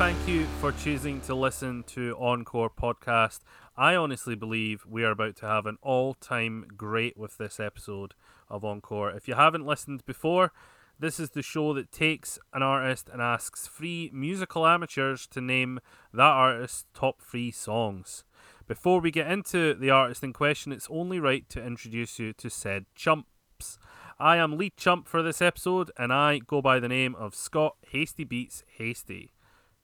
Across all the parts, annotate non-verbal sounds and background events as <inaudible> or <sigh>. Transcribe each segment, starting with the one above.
thank you for choosing to listen to Encore Podcast. I honestly believe we are about to have an all time great with this episode of Encore. If you haven't listened before, this is the show that takes an artist and asks three musical amateurs to name that artist's top three songs. Before we get into the artist in question, it's only right to introduce you to said chumps. I am lead chump for this episode, and I go by the name of Scott Hasty Beats Hasty.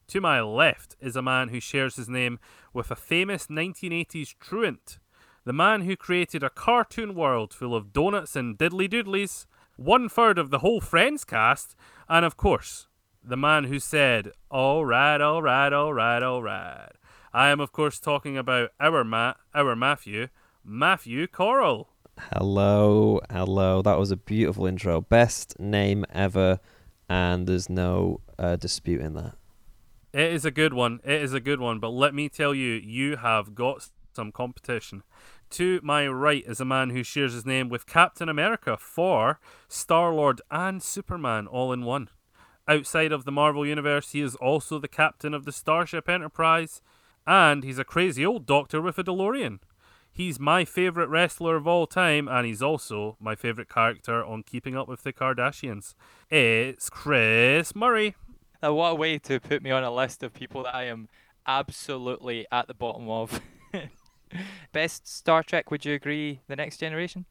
To my left is a man who shares his name with a famous 1980s truant, the man who created a cartoon world full of donuts and diddly doodlies, one third of the whole Friends cast, and of course, the man who said, Alright, alright, alright, alright. I am, of course, talking about our Matt, our Matthew, Matthew Coral. Hello, hello. That was a beautiful intro. Best name ever, and there's no uh, dispute in that. It is a good one. It is a good one. But let me tell you, you have got some competition. To my right is a man who shares his name with Captain America, Thor, Star Lord, and Superman all in one. Outside of the Marvel Universe, he is also the captain of the Starship Enterprise, and he's a crazy old doctor with a DeLorean. He's my favourite wrestler of all time, and he's also my favourite character on Keeping Up with the Kardashians. It's Chris Murray. Now, what a way to put me on a list of people that I am absolutely at the bottom of. <laughs> Best Star Trek, would you agree? The Next Generation?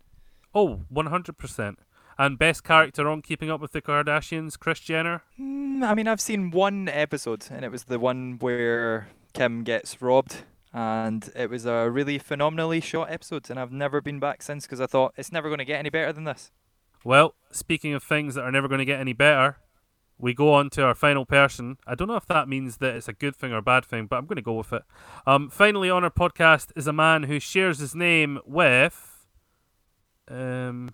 Oh, 100%. And best character on Keeping Up with the Kardashians, Kris Jenner? Mm, I mean, I've seen one episode, and it was the one where Kim gets robbed. And it was a really phenomenally shot episode, and I've never been back since because I thought it's never going to get any better than this. Well, speaking of things that are never going to get any better, we go on to our final person. I don't know if that means that it's a good thing or a bad thing, but I'm going to go with it. Um, finally, on our podcast is a man who shares his name with. Um.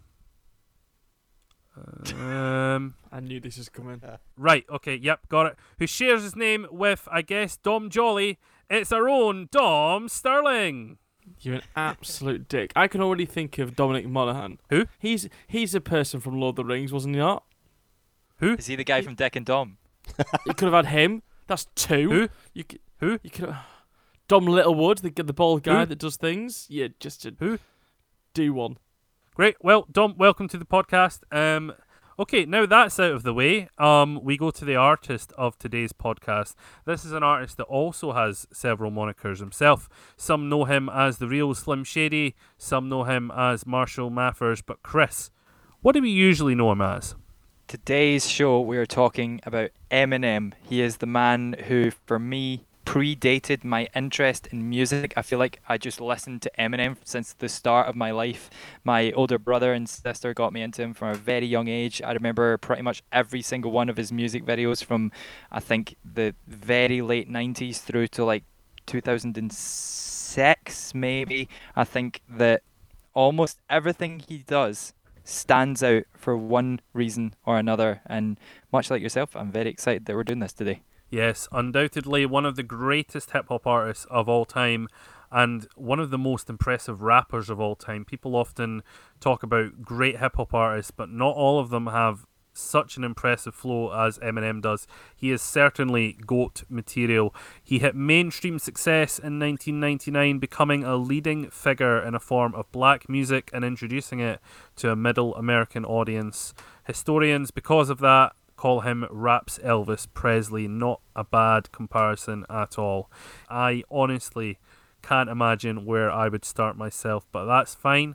Um. <laughs> I knew this was coming. Right. Okay. Yep. Got it. Who shares his name with? I guess Dom Jolly. It's our own Dom Sterling. You're an absolute dick. I can already think of Dominic Monaghan. Who? He's he's a person from Lord of the Rings, wasn't he not? Who? Is he the guy from Dick and Dom? <laughs> You could have had him. That's two. Who? You could, Who? you could have <sighs> Dom Littlewood, the the bald guy Who? that does things. Yeah, just to Who? do one. Great. Well, Dom, welcome to the podcast. Um, okay, now that's out of the way. Um, we go to the artist of today's podcast. This is an artist that also has several monikers himself. Some know him as the real Slim Shady. Some know him as Marshall Mathers. But Chris, what do we usually know him as? Today's show, we are talking about Eminem. He is the man who, for me, predated my interest in music. I feel like I just listened to Eminem since the start of my life. My older brother and sister got me into him from a very young age. I remember pretty much every single one of his music videos from, I think, the very late 90s through to like 2006, maybe. I think that almost everything he does stands out for one reason or another. And much like yourself, I'm very excited that we're doing this today. Yes, undoubtedly one of the greatest hip hop artists of all time and one of the most impressive rappers of all time. People often talk about great hip hop artists, but not all of them have such an impressive flow as Eminem does. He is certainly GOAT material. He hit mainstream success in 1999, becoming a leading figure in a form of black music and introducing it to a middle American audience. Historians, because of that, call him Raps Elvis Presley. Not a bad comparison at all. I honestly can't imagine where I would start myself, but that's fine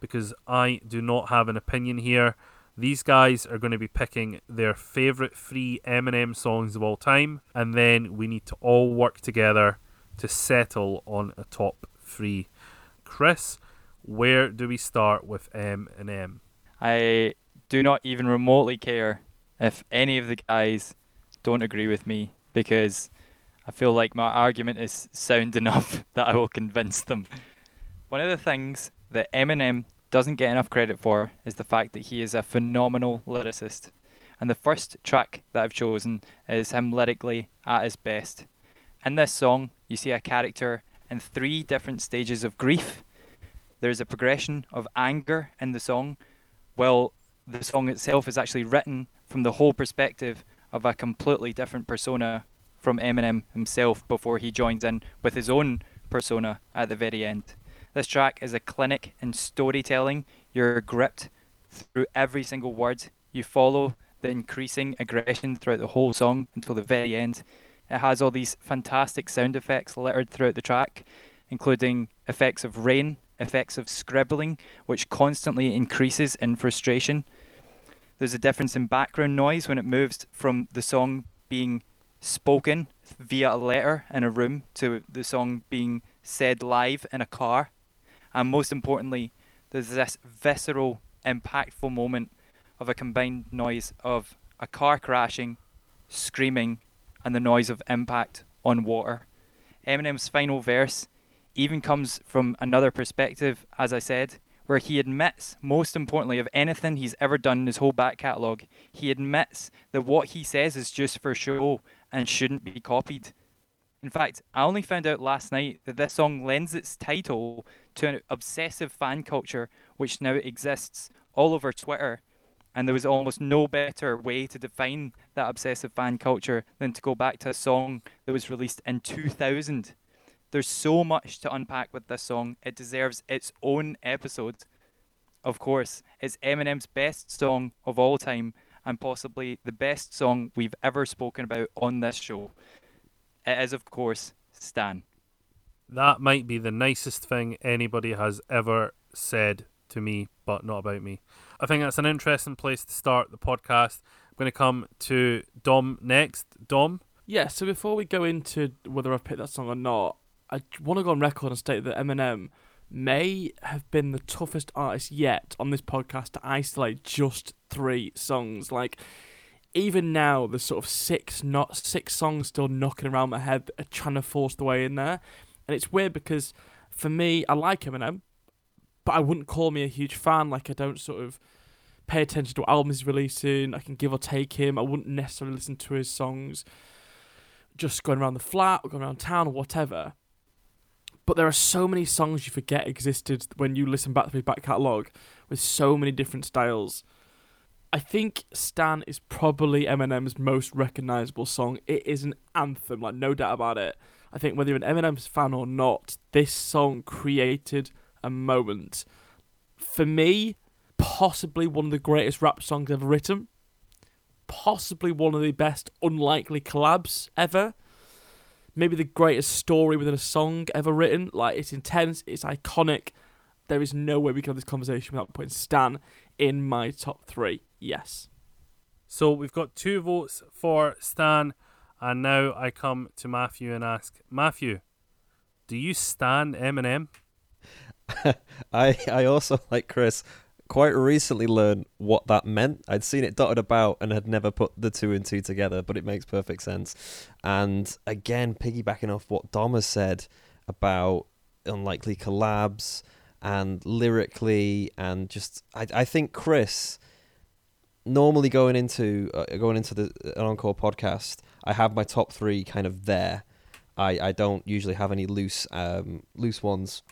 because I do not have an opinion here. These guys are going to be picking their favourite three Eminem songs of all time, and then we need to all work together to settle on a top three. Chris, where do we start with Eminem? I do not even remotely care if any of the guys don't agree with me because I feel like my argument is sound <laughs> enough that I will convince them. One of the things that Eminem doesn't get enough credit for is the fact that he is a phenomenal lyricist. And the first track that I've chosen is him lyrically at his best. In this song, you see a character in three different stages of grief. There's a progression of anger in the song, while the song itself is actually written from the whole perspective of a completely different persona from Eminem himself before he joins in with his own persona at the very end. This track is a clinic in storytelling. You're gripped through every single word. You follow the increasing aggression throughout the whole song until the very end. It has all these fantastic sound effects littered throughout the track, including effects of rain, effects of scribbling, which constantly increases in frustration. There's a difference in background noise when it moves from the song being spoken via a letter in a room to the song being said live in a car. And most importantly, there's this visceral, impactful moment of a combined noise of a car crashing, screaming, and the noise of impact on water. Eminem's final verse even comes from another perspective, as I said, where he admits, most importantly, of anything he's ever done in his whole back catalogue, he admits that what he says is just for show and shouldn't be copied. In fact, I only found out last night that this song lends its title to an obsessive fan culture which now exists all over Twitter. And there was almost no better way to define that obsessive fan culture than to go back to a song that was released in 2000. There's so much to unpack with this song. It deserves its own episode. Of course, it's Eminem's best song of all time and possibly the best song we've ever spoken about on this show. It is, of course, Stan. That might be the nicest thing anybody has ever said to me, but not about me. I think that's an interesting place to start the podcast. I'm going to come to Dom next. Dom? Yeah, so before we go into whether I've picked that song or not, I want to go on record and state that Eminem may have been the toughest artist yet on this podcast to isolate just three songs. Like, even now, there's sort of six, not six songs still knocking around my head, trying to force the way in there. And it's weird because for me, I like Eminem, but I wouldn't call me a huge fan. Like, I don't sort of pay attention to what albums he's releasing. I can give or take him. I wouldn't necessarily listen to his songs just going around the flat or going around town or whatever. But there are so many songs you forget existed when you listen back to his back catalogue with so many different styles. I think Stan is probably Eminem's most recognizable song. It is an anthem, like no doubt about it. I think whether you're an Eminem's fan or not, this song created a moment. For me, possibly one of the greatest rap songs ever written. Possibly one of the best unlikely collabs ever maybe the greatest story within a song ever written. Like it's intense, it's iconic. There is no way we can have this conversation without putting Stan in my top three. Yes. So we've got two votes for Stan, and now I come to Matthew and ask Matthew, do you stand Eminem? <laughs> I I also like Chris quite recently learned what that meant. I'd seen it dotted about and had never put the two and two together, but it makes perfect sense. And again, piggybacking off what Dom has said about unlikely collabs and lyrically, and just I I think Chris normally going into uh, going into the an encore podcast, I have my top three kind of there. I, I don't usually have any loose um, loose ones.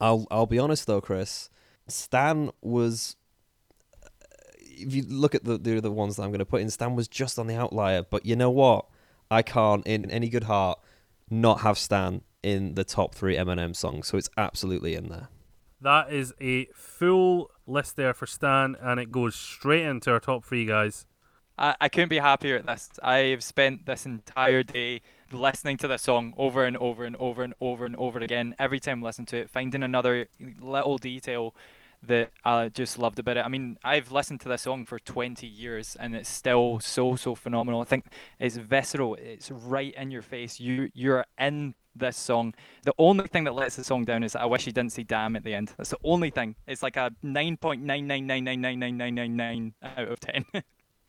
I'll I'll be honest though, Chris. Stan was. If you look at the the other ones that I'm going to put in, Stan was just on the outlier. But you know what? I can't, in any good heart, not have Stan in the top three Eminem songs. So it's absolutely in there. That is a full list there for Stan, and it goes straight into our top three guys. I, I couldn't be happier at this. I've spent this entire day listening to this song over and over and over and over and over again. Every time I listen to it, finding another little detail that I just loved about it. I mean, I've listened to this song for 20 years and it's still so so phenomenal. I think it's visceral. It's right in your face. You you're in this song. The only thing that lets the song down is that I wish you didn't say damn at the end. That's the only thing. It's like a 9.999999999 out of 10.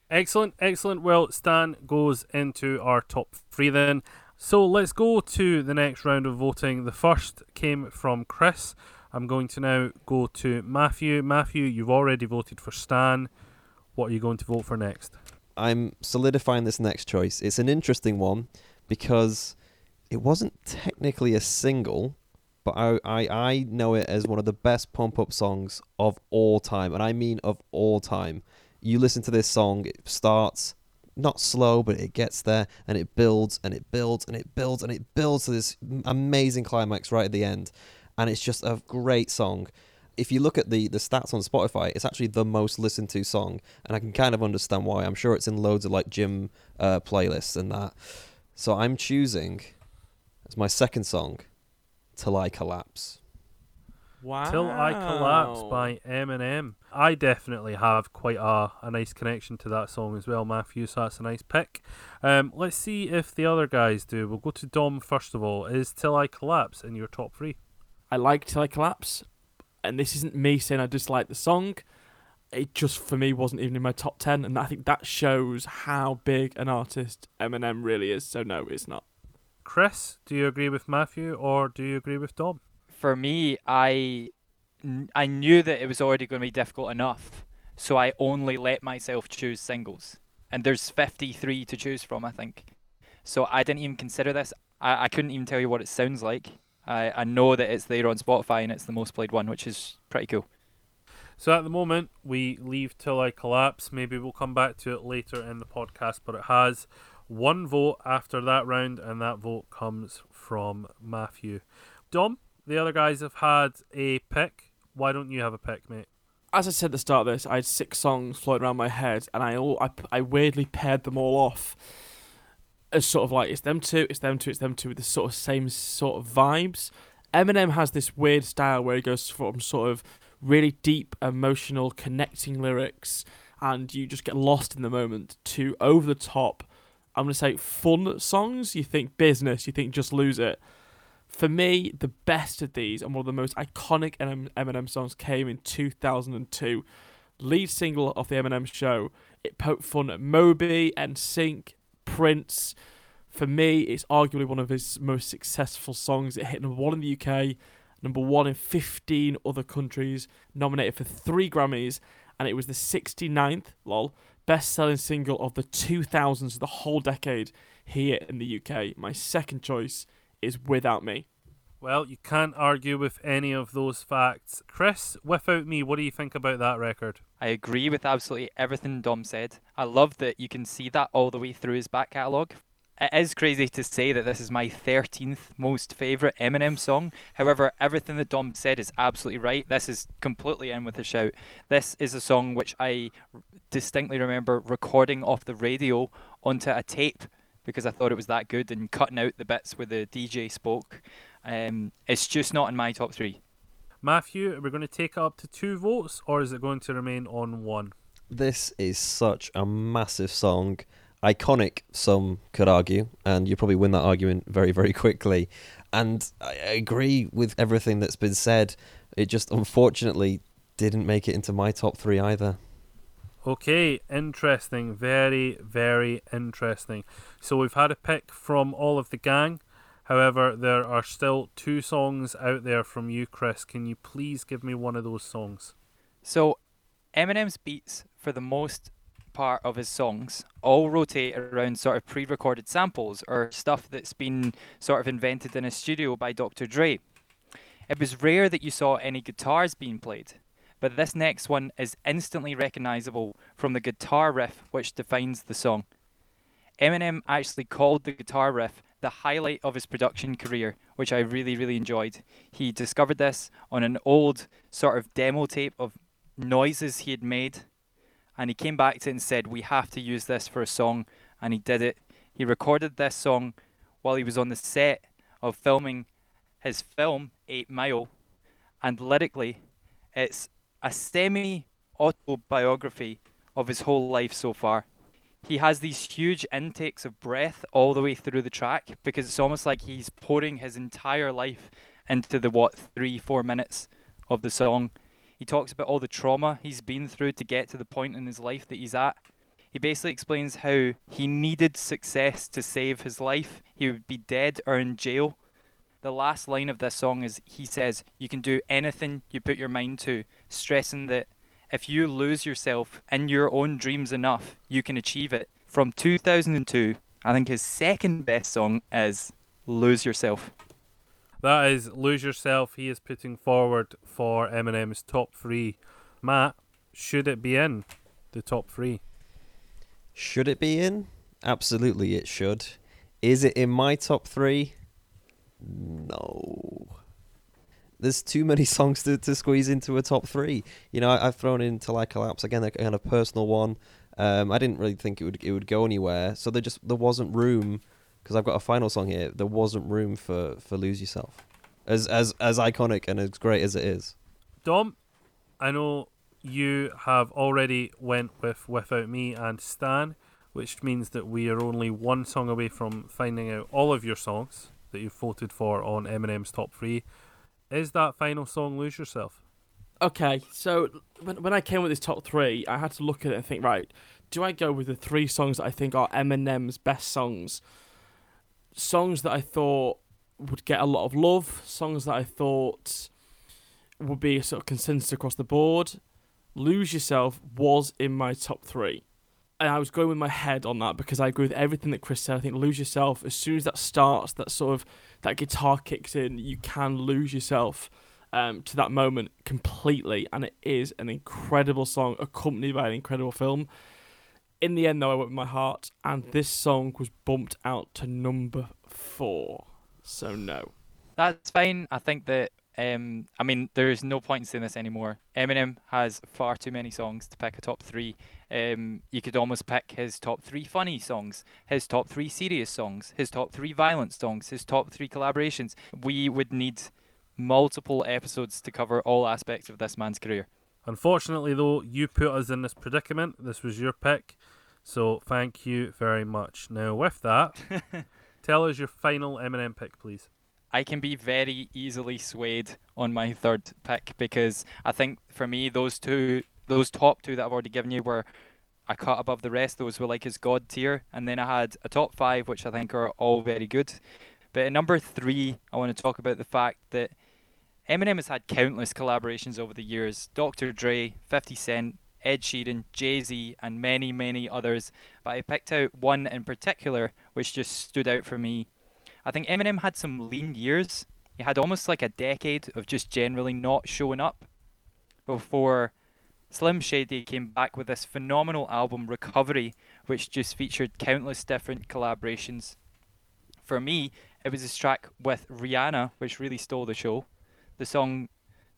Excellent, excellent. Well, Stan goes into our top three then. So let's go to the next round of voting. The first came from Chris. I'm going to now go to Matthew. Matthew, you've already voted for Stan. What are you going to vote for next? I'm solidifying this next choice. It's an interesting one because it wasn't technically a single, but I, I, I know it as one of the best pump up songs of all time, and I mean of all time. You listen to this song, it starts not slow, but it gets there and it builds and it builds and it builds and it builds to this amazing climax right at the end. And it's just a great song. If you look at the, the stats on Spotify, it's actually the most listened to song, and I can kind of understand why. I'm sure it's in loads of like gym uh, playlists and that. So I'm choosing as my second song, "Till I Collapse." Wow. Till I Collapse by Eminem. I definitely have quite a, a nice connection to that song as well, Matthew, so that's a nice pick. Um, let's see if the other guys do. We'll go to Dom first of all. Is Till I Collapse in your top three? I like Till I Collapse, and this isn't me saying I dislike the song. It just for me wasn't even in my top ten, and I think that shows how big an artist Eminem really is. So no, it's not. Chris, do you agree with Matthew or do you agree with Dom? For me, I I knew that it was already going to be difficult enough, so I only let myself choose singles. And there's 53 to choose from, I think. So I didn't even consider this. I, I couldn't even tell you what it sounds like. I, I know that it's there on Spotify and it's the most played one, which is pretty cool. So at the moment, we leave Till I Collapse. Maybe we'll come back to it later in the podcast, but it has one vote after that round, and that vote comes from Matthew. Dom, the other guys have had a pick. Why don't you have a pick, mate? As I said at the start of this, I had six songs floating around my head, and I all I, I weirdly paired them all off as sort of like it's them two, it's them two, it's them two with the sort of same sort of vibes. Eminem has this weird style where he goes from sort of really deep, emotional, connecting lyrics, and you just get lost in the moment, to over the top. I'm gonna say fun songs. You think business, you think just lose it. For me, the best of these and one of the most iconic Eminem songs came in 2002. Lead single of the Eminem show. It poked fun at Moby, NSYNC, Prince. For me, it's arguably one of his most successful songs. It hit number one in the UK, number one in 15 other countries, nominated for three Grammys, and it was the 69th, lol, best selling single of the 2000s, the whole decade here in the UK. My second choice is Without Me. Well, you can't argue with any of those facts. Chris, without me, what do you think about that record? I agree with absolutely everything Dom said. I love that you can see that all the way through his back catalogue. It is crazy to say that this is my 13th most favourite Eminem song. However, everything that Dom said is absolutely right. This is completely in with a shout. This is a song which I distinctly remember recording off the radio onto a tape because I thought it was that good and cutting out the bits where the DJ spoke. Um, it's just not in my top three. Matthew, are we going to take it up to two votes or is it going to remain on one? This is such a massive song. Iconic, some could argue, and you probably win that argument very, very quickly. And I agree with everything that's been said. It just unfortunately didn't make it into my top three either. Okay, interesting. Very, very interesting. So we've had a pick from all of the gang. However, there are still two songs out there from you, Chris. Can you please give me one of those songs? So, Eminem's beats, for the most part of his songs, all rotate around sort of pre recorded samples or stuff that's been sort of invented in a studio by Dr. Dre. It was rare that you saw any guitars being played, but this next one is instantly recognizable from the guitar riff which defines the song. Eminem actually called the guitar riff the highlight of his production career, which I really, really enjoyed. He discovered this on an old sort of demo tape of noises he had made, and he came back to it and said, We have to use this for a song, and he did it. He recorded this song while he was on the set of filming his film, Eight Mile, and lyrically, it's a semi autobiography of his whole life so far. He has these huge intakes of breath all the way through the track because it's almost like he's pouring his entire life into the what three four minutes of the song he talks about all the trauma he's been through to get to the point in his life that he's at he basically explains how he needed success to save his life he would be dead or in jail the last line of this song is he says you can do anything you put your mind to stressing that if you lose yourself in your own dreams enough, you can achieve it. From 2002, I think his second best song is Lose Yourself. That is Lose Yourself. He is putting forward for Eminem's top three. Matt, should it be in the top three? Should it be in? Absolutely, it should. Is it in my top three? No. There's too many <laughs> songs to, to squeeze into a top three. You know, I, I've thrown in Till I Collapse again, a kind of personal one. Um, I didn't really think it would it would go anywhere, so there just there wasn't room because I've got a final song here. There wasn't room for, for Lose Yourself, as as as iconic and as great as it is. Dom, I know you have already went with Without Me and Stan, which means that we are only one song away from finding out all of your songs that you've voted for on Eminem's top three. Is that final song Lose Yourself? Okay, so when, when I came with this top three, I had to look at it and think, right, do I go with the three songs that I think are Eminem's best songs? Songs that I thought would get a lot of love, songs that I thought would be a sort of consensus across the board. Lose Yourself was in my top three. And I was going with my head on that because I agree with everything that Chris said. I think Lose Yourself, as soon as that starts, that sort of that guitar kicks in, you can lose yourself um, to that moment completely, and it is an incredible song accompanied by an incredible film. In the end, though, I went with my heart, and this song was bumped out to number four. So no. That's fine. I think that um, I mean, there's no point in saying this anymore. Eminem has far too many songs to pick a top three. Um, you could almost pick his top three funny songs, his top three serious songs, his top three violent songs, his top three collaborations. We would need multiple episodes to cover all aspects of this man's career. Unfortunately, though, you put us in this predicament. This was your pick. So thank you very much. Now, with that, <laughs> tell us your final Eminem pick, please. I can be very easily swayed on my third pick because I think for me those two, those top two that I've already given you were a cut above the rest. Those were like his god tier, and then I had a top five which I think are all very good. But at number three, I want to talk about the fact that Eminem has had countless collaborations over the years: Dr. Dre, 50 Cent, Ed Sheeran, Jay Z, and many, many others. But I picked out one in particular which just stood out for me I think Eminem had some lean years. He had almost like a decade of just generally not showing up before Slim Shady came back with this phenomenal album, Recovery, which just featured countless different collaborations. For me, it was this track with Rihanna, which really stole the show. The song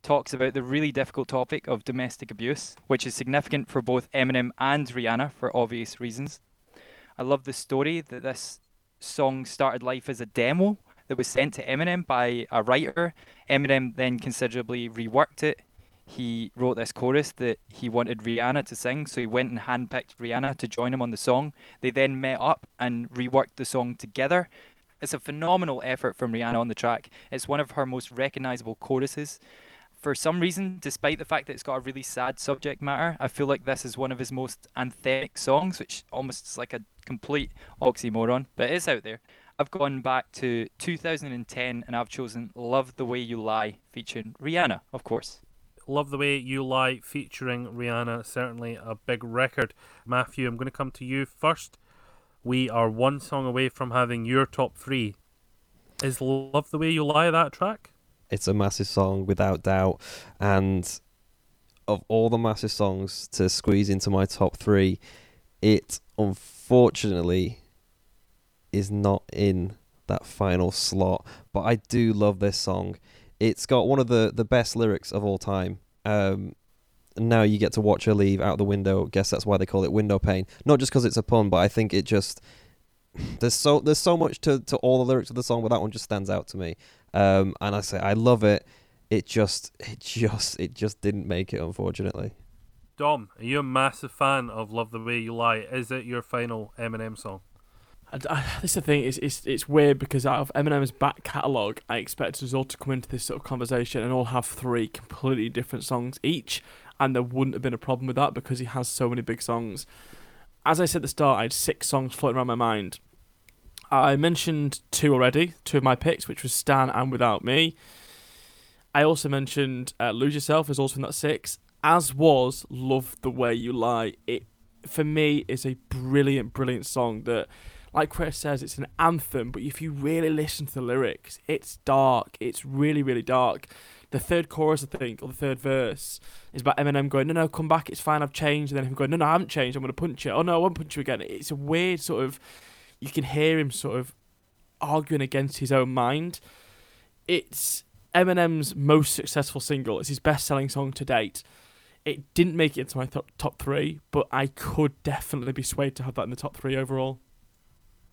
talks about the really difficult topic of domestic abuse, which is significant for both Eminem and Rihanna for obvious reasons. I love the story that this song started life as a demo that was sent to Eminem by a writer. Eminem then considerably reworked it. He wrote this chorus that he wanted Rihanna to sing, so he went and handpicked Rihanna to join him on the song. They then met up and reworked the song together. It's a phenomenal effort from Rihanna on the track. It's one of her most recognizable choruses for some reason, despite the fact that it's got a really sad subject matter, I feel like this is one of his most anthemic songs, which almost is like a complete oxymoron, but it's out there. I've gone back to 2010 and I've chosen Love the Way You Lie featuring Rihanna, of course. Love the Way You Lie featuring Rihanna, certainly a big record. Matthew, I'm going to come to you first. We are one song away from having your top three. Is Love the Way You Lie that track? It's a massive song without doubt, and of all the massive songs to squeeze into my top three, it unfortunately is not in that final slot. But I do love this song. It's got one of the, the best lyrics of all time. Um, now you get to watch her leave out the window. Guess that's why they call it window pane. Not just because it's a pun, but I think it just <sighs> there's so there's so much to, to all the lyrics of the song, but that one just stands out to me. Um, and I say I love it. It just it just it just didn't make it, unfortunately. Dom, are you a massive fan of "Love the Way You Lie"? Is it your final Eminem song? I, I, this is the thing. It's, it's it's weird because out of Eminem's back catalogue, I expected us all to come into this sort of conversation and all have three completely different songs each, and there wouldn't have been a problem with that because he has so many big songs. As I said at the start, I had six songs floating around my mind. I mentioned two already, two of my picks, which was Stan and Without Me. I also mentioned uh, Lose Yourself is also in that six, as was Love the Way You Lie. It, for me, is a brilliant, brilliant song that, like Chris says, it's an anthem, but if you really listen to the lyrics, it's dark. It's really, really dark. The third chorus, I think, or the third verse, is about Eminem going, "No, no, come back, it's fine, I've changed," and then him going, "No, no, I haven't changed, I'm gonna punch you." Oh no, I won't punch you again. It's a weird sort of, you can hear him sort of arguing against his own mind. It's Eminem's most successful single. It's his best-selling song to date. It didn't make it into my top top three, but I could definitely be swayed to have that in the top three overall.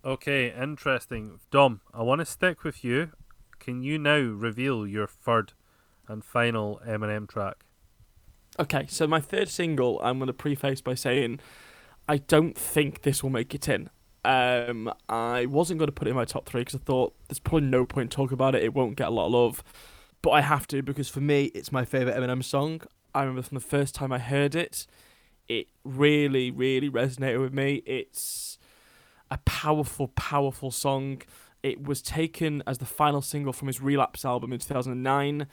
Okay, interesting. Dom, I want to stick with you. Can you now reveal your third and final Eminem track? Okay, so my third single, I'm going to preface by saying I don't think this will make it in. Um, I wasn't going to put it in my top three because I thought there's probably no point talking about it. It won't get a lot of love, but I have to because for me, it's my favorite Eminem song. I remember from the first time I heard it, it really, really resonated with me. It's a powerful, powerful song. It was taken as the final single from his Relapse album in 2009.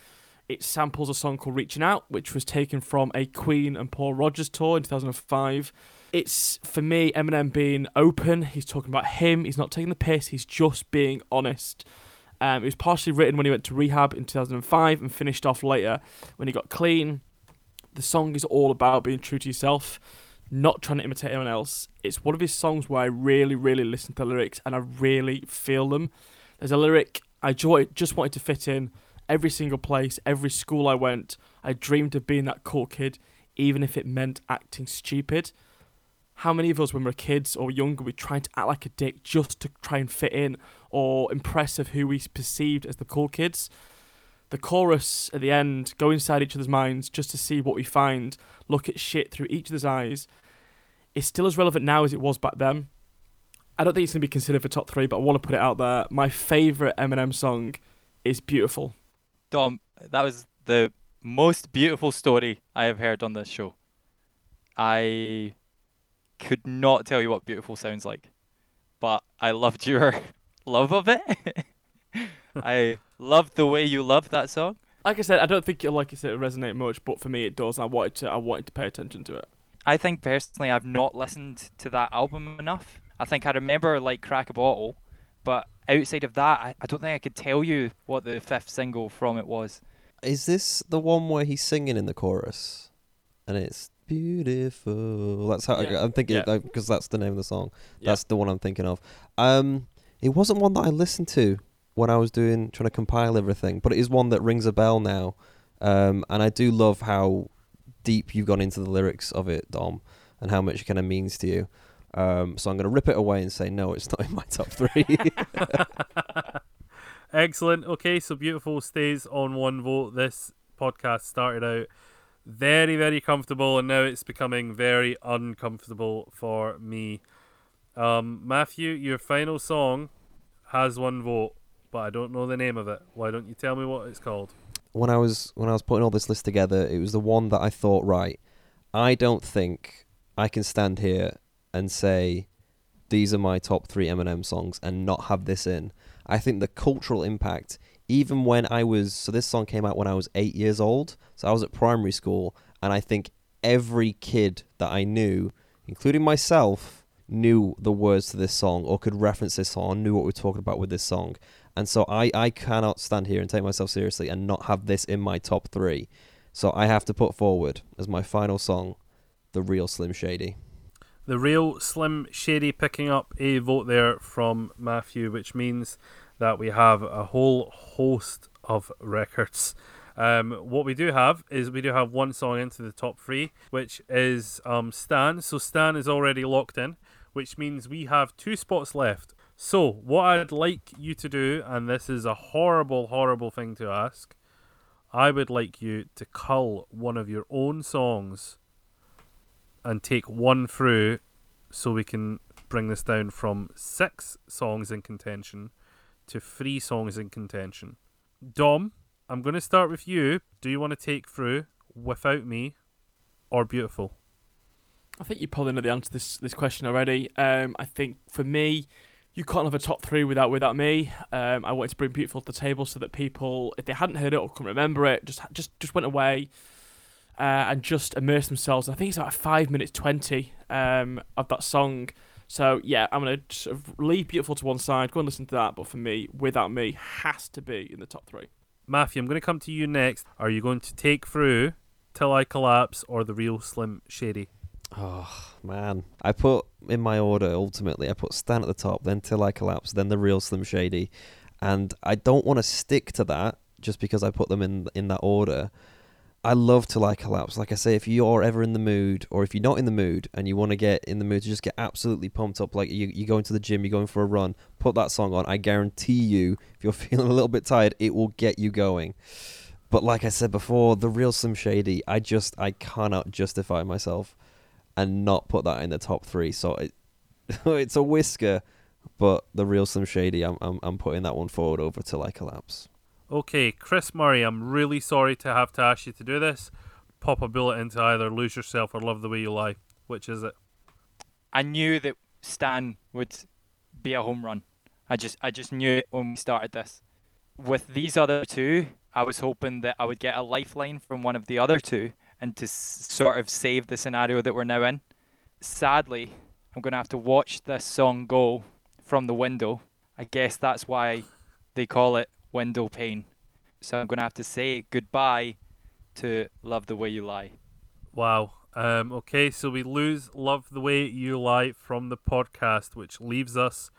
It samples a song called Reaching Out, which was taken from a Queen and Paul Rodgers tour in 2005. It's, for me, Eminem being open. He's talking about him. He's not taking the piss. He's just being honest. Um, it was partially written when he went to rehab in 2005 and finished off later when he got clean. The song is all about being true to yourself not trying to imitate anyone else. It's one of his songs where I really, really listen to the lyrics and I really feel them. There's a lyric I just wanted to fit in every single place, every school I went. I dreamed of being that cool kid, even if it meant acting stupid. How many of us, when we we're kids or younger, we trying to act like a dick just to try and fit in or impress of who we perceived as the cool kids? The chorus at the end, go inside each other's minds just to see what we find, look at shit through each other's eyes, is still as relevant now as it was back then. I don't think it's going to be considered for top three, but I want to put it out there. My favourite Eminem song is Beautiful. Dom, that was the most beautiful story I have heard on this show. I could not tell you what beautiful sounds like, but I loved your <laughs> love of it. <laughs> I loved the way you loved that song. Like I said, I don't think it like I said it resonate much, but for me it does. I wanted to I wanted to pay attention to it. I think personally, I've not listened to that album enough. I think I remember like Crack a Bottle, but outside of that, I, I don't think I could tell you what the fifth single from it was. Is this the one where he's singing in the chorus, and it's beautiful? That's how Yeah. I, am thinking Yeah. because that's the name of the song. Yeah. That's the one I'm thinking of. Um, it wasn't one that I listened to when I was doing trying to compile everything, but it is one that rings a bell now. Um, and I do love how deep you've gone into the lyrics of it, Dom, and how much it kind of means to you. Um, so I'm going to rip it away and say no, it's not in my top <laughs> three. Excellent. Okay, so beautiful stays on one vote. This podcast started out very, very comfortable, and now it's becoming very uncomfortable for me. Um, Matthew, your final song has one vote, but I don't know the name of it. Why don't you tell me what it's called? when I was when I was putting all this list together, it was the one that I thought, right, I don't think I can stand here and say these are my top three Eminem songs and not have this in. I think the cultural impact, even when I was so this song came out when I was eight years old, so I was at primary school, and I think every kid that I knew, including myself, knew the words to this song or could reference this song, knew what we are talking about with this song. And so I, I cannot stand here and take myself seriously and not have this in my top three. So I have to put forward as my final song, The Real Slim Shady. The real Slim Shady picking up a vote there from Matthew, which means that we have a whole host of records. Um, what we do have is we do have one song into the top three, which is um, Stan. So Stan is already locked in, which means we have two spots left. So what I'd like you to do, and this is a horrible, horrible thing to ask, I would like you to cull one of your own songs and take one through so we can bring this down from six songs in contention to three songs in contention. Dom, I'm going to start with you. Do you want to take through without me or beautiful? I think you probably know the answer to this this question already. Um, I think for me, you can't have a top three without without me. Um, I wanted to bring beautiful to the table so that people, if they hadn't heard it or couldn't remember it, just just just went away uh, and just immerse themselves. I think it's about five minutes twenty um, of that song. So yeah, I'm gonna sort of leave beautiful to one side, go and listen to that. But for me, without me, has to be in the top three. Matthew, I'm going to come to you next. Are you going to take through Till I Collapse or The Real Slim Shady? Oh man, I put in my order ultimately. I put Stan at the top, then Till I Collapse, then the real Slim Shady, and I don't want to stick to that just because I put them in in that order. I love Till I Collapse. Like I say, if you're ever in the mood, or if you're not in the mood and you want to get in the mood to just get absolutely pumped up, like you you going to the gym, you're going for a run, put that song on. I guarantee you, if you're <laughs> feeling a little bit tired, it will get you going. But like I said before, the real Slim Shady, I just I cannot justify myself and not put that in the top three. So it, <laughs> it's a whisker, but the real Slim Shady, I'm, I'm I'm putting that one forward over till I collapse. Okay, Chris Murray, I'm really sorry to have to ask you to do this. Pop a bullet into either Lose Yourself or Love the Way You Lie. Which is it? I knew that Stan would be a home run. I just I just knew it when we started this. With these other two, I was hoping that I would get a lifeline from one of the other two and to sort of save the scenario that we're now in. Sadly, I'm going to have to watch this song go from the window. I guess that's why they call it window pane. So I'm going to have to say goodbye to Love the Way You Lie. Wow. Um, okay, so we lose Love the Way You Lie from the podcast, which leaves us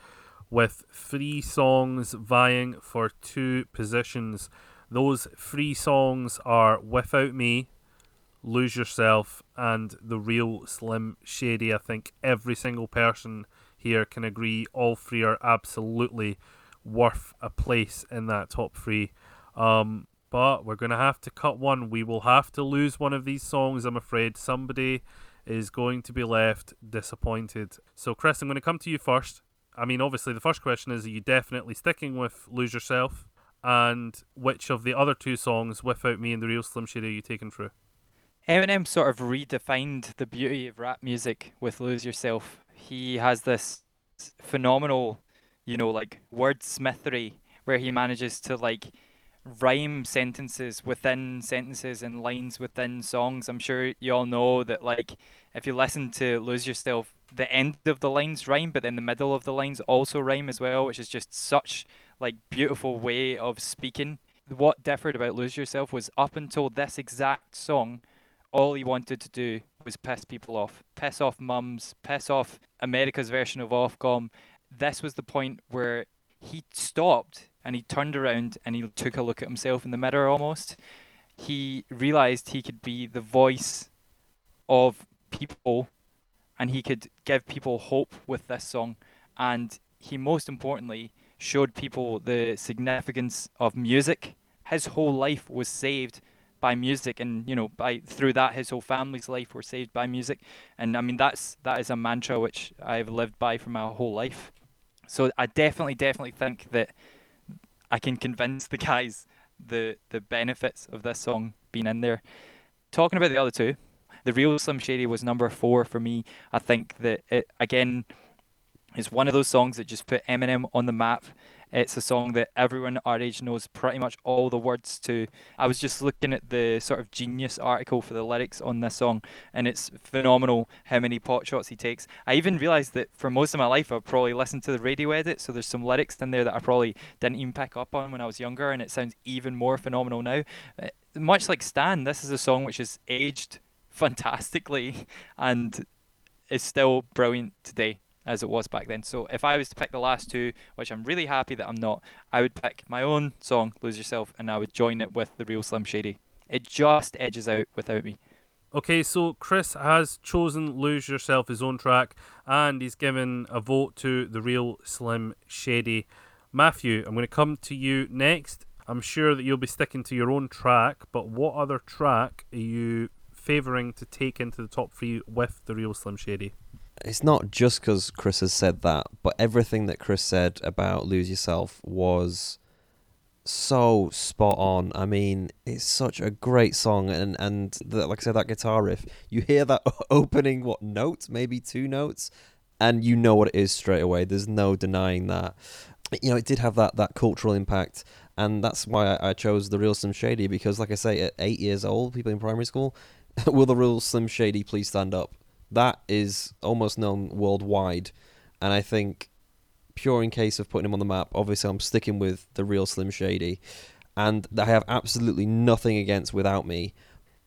with three songs vying for two positions. Those three songs are Without Me, Lose Yourself, and The Real Slim Shady. I think every single person here can agree all three are absolutely worth a place in that top three. Um, but we're going to have to cut one. We will have to lose one of these songs, I'm afraid. Somebody is going to be left disappointed. So, Chris, I'm going to come to you first. I mean, obviously, the first question is Are you definitely sticking with Lose Yourself? And which of the other two songs, Without Me and The Real Slim Shady, are you taking through? Eminem sort of redefined the beauty of rap music with Lose Yourself. He has this phenomenal, you know, like wordsmithery where he manages to like rhyme sentences within sentences and lines within songs. I'm sure you all know that like if you listen to Lose Yourself, the end of the lines rhyme, but then the middle of the lines also rhyme as well, which is just such like beautiful way of speaking. What differed about Lose Yourself was up until this exact song, all he wanted to do was piss people off. Piss off mums, piss off America's version of Ofcom. This was the point where he stopped and he turned around and he took a look at himself in the mirror almost. He realized he could be the voice of people and he could give people hope with this song. And he most importantly showed people the significance of music. His whole life was saved by music and you know by through that his whole family's life were saved by music and i mean that's that is a mantra which i've lived by for my whole life so i definitely definitely think that i can convince the guys the the benefits of this song being in there. Talking about the other two the real slim shady was number four for me. I think that it again is one of those songs that just put eminem on the map it's a song that everyone our age knows pretty much all the words to. I was just looking at the sort of genius article for the lyrics on this song, and it's phenomenal how many pot shots he takes. I even realised that for most of my life I've probably listened to the radio edit, so there's some lyrics in there that I probably didn't even pick up on when I was younger, and it sounds even more phenomenal now. Uh, much like Stan, this is a song which has aged <laughs> fantastically and is still brilliant today as it was back then. So if I was to pick the last two, which I'm really happy that I'm not, I would pick my own song, Lose Yourself, and I would join it with the real Slim Shady. It just edges out without me. Okay, so Chris has chosen Lose Yourself, his own track, and he's given a vote to the real Slim Shady. Matthew, I'm going to come to you next. I'm sure that you'll be sticking to your own track, but what other track are you favouring to take into the top three with the real Slim Shady? It's not just because Chris has said that, but everything that Chris said about Lose Yourself was so spot on. I mean, it's such a great song, and and the, like I said, that guitar riff. You hear that <laughs> opening what note, maybe two notes, and you know what it is straight away. There's no denying that. You know, it did have that that cultural impact, and that's why I, I chose the real Slim Shady because, like I say, at eight years old, people in primary school, <laughs> will the real Slim Shady please stand up? That is almost known worldwide, and I think pure in case of putting him on the map, obviously I'm sticking with the real Slim Shady. and I have absolutely nothing against Without Me.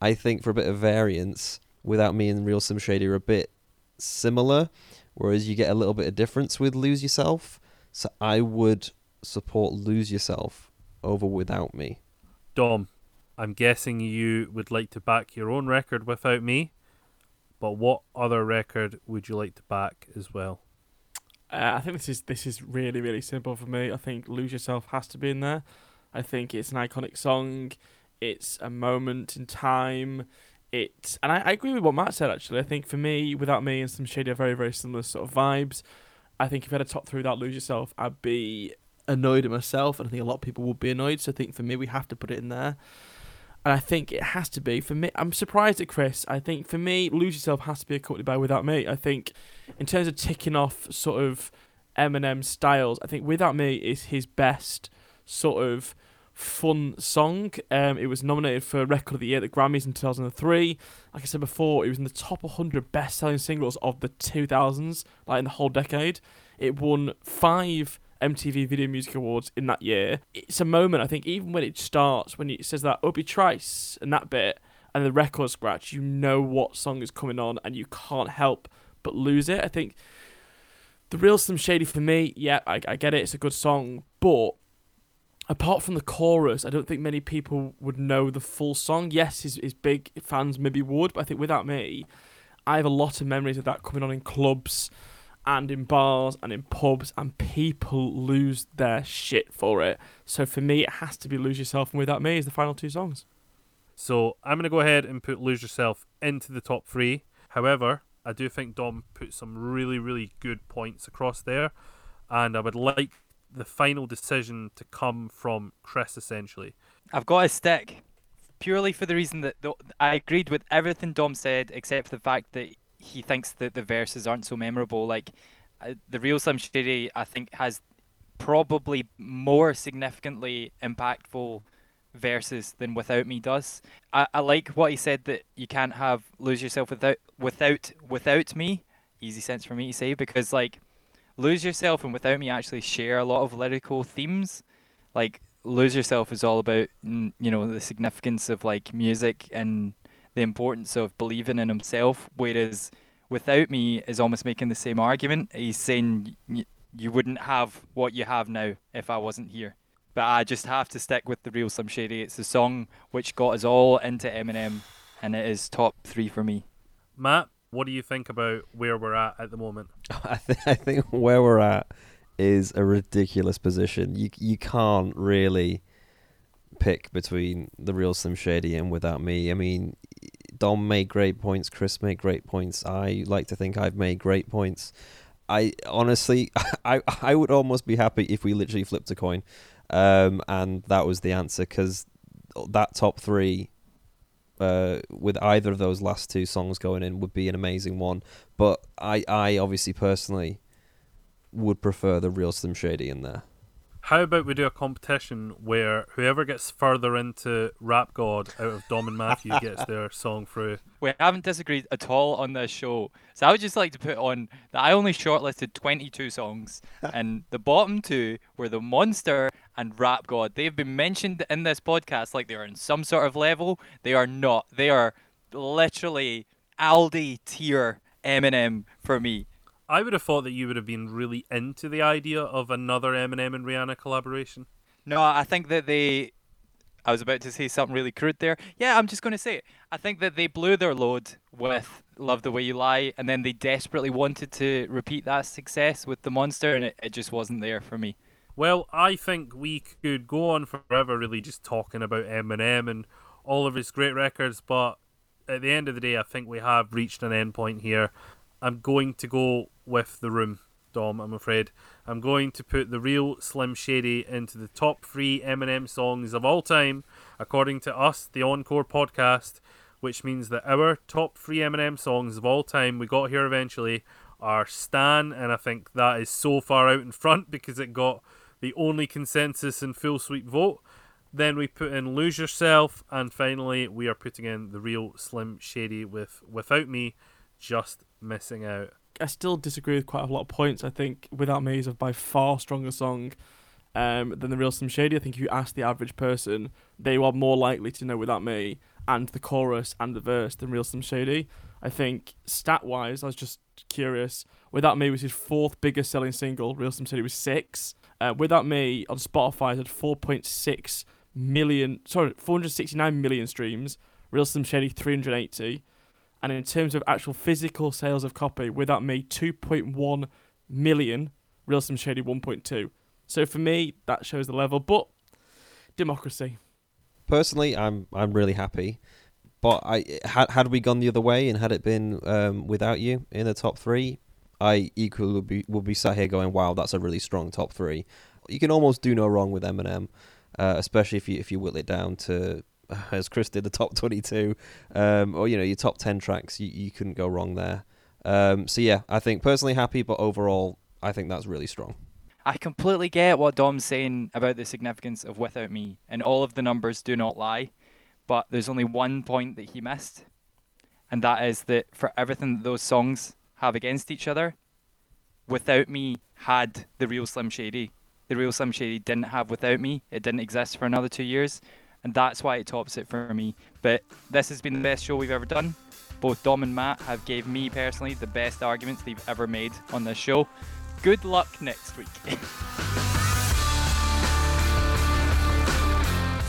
I think for a bit of variance, Without Me and Real Slim Shady are a bit similar, whereas you get a little bit of difference with Lose Yourself. So I would support Lose Yourself over Without Me. Dom, I'm guessing you would like to back your own record without me, but what other record would you like to back as well? Uh, I think this is this is really really simple for me. I think "Lose Yourself" has to be in there. I think it's an iconic song. It's a moment in time. It and I, I agree with what Matt said actually. I think for me, without me and some Shady very very similar sort of vibes. I think if I had a top three without "Lose Yourself," I'd be annoyed at myself, and I think a lot of people would be annoyed. So I think for me, we have to put it in there. And I think it has to be for me. I'm surprised at Chris. I think for me, Lose Yourself has to be accompanied by Without Me. I think, in terms of ticking off sort of Eminem styles, I think Without Me is his best sort of fun song. Um, it was nominated for Record of the Year at the Grammys in 2003. Like I said before, it was in the top 100 best selling singles of the 2000s, like in the whole decade. It won five MTV Video Music Awards in that year. It's a moment, I think, even when it starts, when it says that Obi Trice and that bit, and the record scratch, you know what song is coming on, and you can't help but lose it. I think the real Slim Shady for me, yeah, I, I get it, it's a good song, but apart from the chorus, I don't think many people would know the full song. Yes, his, his big fans maybe would, but I think without me, I have a lot of memories of that coming on in clubs and in bars and in pubs, and people lose their shit for it. So for me, it has to be Lose Yourself and Without Me is the final two songs. So I'm going to go ahead and put Lose Yourself into the top three. However, I do think Dom put some really, really good points across there, and I would like the final decision to come from Chris essentially. I've got a stick purely for the reason that the, I agreed with everything Dom said, except for the fact that he thinks that the verses aren't so memorable. Like uh, the real Slim Shady, I think has probably more significantly impactful verses than Without Me does. I, I like what he said that you can't have Lose Yourself without without without me. Easy sense for me to say because like Lose Yourself and Without Me actually share a lot of lyrical themes. Like Lose Yourself is all about you know the significance of like music and the importance of believing in himself, whereas Without Me is almost making the same argument. He's saying you wouldn't have what you have now if I wasn't here. But I just have to stick with the real Slim Shady. It's the song which got us all into Eminem, and it is top three for me. Matt, what do you think about where we're at at the moment? <laughs> I, th- I think where we're at is a ridiculous position. You you can't really pick between the real Slim Shady and Without Me. I mean, Dom made great points. Chris made great points. I like to think I've made great points. I honestly, <laughs> I I would almost be happy if we literally flipped a coin, um, and that was the answer because that top three, uh, with either of those last two songs going in would be an amazing one. But I I obviously personally would prefer the real Slim Shady in there. How about we do a competition where whoever gets further into Rap God out of Dom and Matthew <laughs> gets their song through? We haven't disagreed at all on this show. So I would just like to put on that I only shortlisted 22 songs, <laughs> and the bottom two were The Monster and Rap God. They've been mentioned in this podcast like they are in some sort of level. They are not. They are literally Aldi tier Eminem for me. I would have thought that you would have been really into the idea of another Eminem and Rihanna collaboration. No, I think that they. I was about to say something really crude there. Yeah, I'm just going to say it. I think that they blew their load with Love the Way You Lie, and then they desperately wanted to repeat that success with The Monster, and it, it just wasn't there for me. Well, I think we could go on forever really just talking about Eminem and all of his great records, but at the end of the day, I think we have reached an end point here. I'm going to go with the room, Dom. I'm afraid I'm going to put the real Slim Shady into the top three Eminem songs of all time, according to us, the Encore podcast. Which means that our top three Eminem songs of all time, we got here eventually, are Stan, and I think that is so far out in front because it got the only consensus and full sweep vote. Then we put in Lose Yourself, and finally we are putting in the real Slim Shady with Without Me just missing out. I still disagree with quite a lot of points. I think Without Me is a by far stronger song. um, than the real Slim Shady. I think if you ask the average person, they are more likely to know Without Me and the chorus and the verse than real Slim Shady. I think stat wise, I was just curious. Without Me was his fourth biggest selling single. Real Slim Shady was six. Uh, Without Me on Spotify had 4.6 million, sorry, 469 million streams. Real Slim Shady 380. And in terms of actual physical sales of copy, Without Me 2.1 million. Real Slim Shady 1.2. So for me, that shows the level. But democracy. Personally, I'm I'm really happy. But I had had we gone the other way and had it been um, without you in the top three, I equally would be would be sat here going, "Wow, that's a really strong top three. You can almost do no wrong with Eminem, uh, especially if you if you whittle it down to <laughs> as Chris did the top twenty two, um, or you know your top ten tracks. You you couldn't go wrong there. Um, so yeah, I think personally happy, but overall, I think that's really strong. I completely get what Dom's saying about the significance of Without Me, and all of the numbers do not lie. But there's only one point that he missed, and that is that for everything that those songs have against each other, Without Me had the real Slim Shady. The real Slim Shady didn't have Without Me. It didn't exist for another two years, and that's why it tops it for me. But this has been the best show we've ever done. Both Dom and Matt have gave me personally the best arguments they've ever made on this show. Good luck next week. <laughs>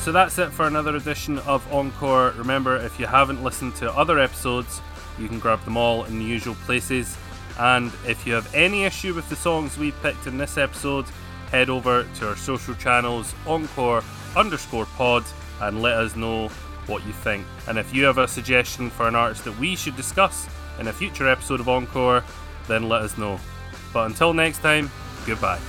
So that's it for another edition of Encore. Remember, if you haven't listened to other episodes, you can grab them all in the usual places. And if you have any issue with the songs we picked in this episode, head over to our social channels, Encore underscore pod, and let us know what you think. And if you have a suggestion for an artist that we should discuss in a future episode of Encore, then let us know. But until next time, goodbye.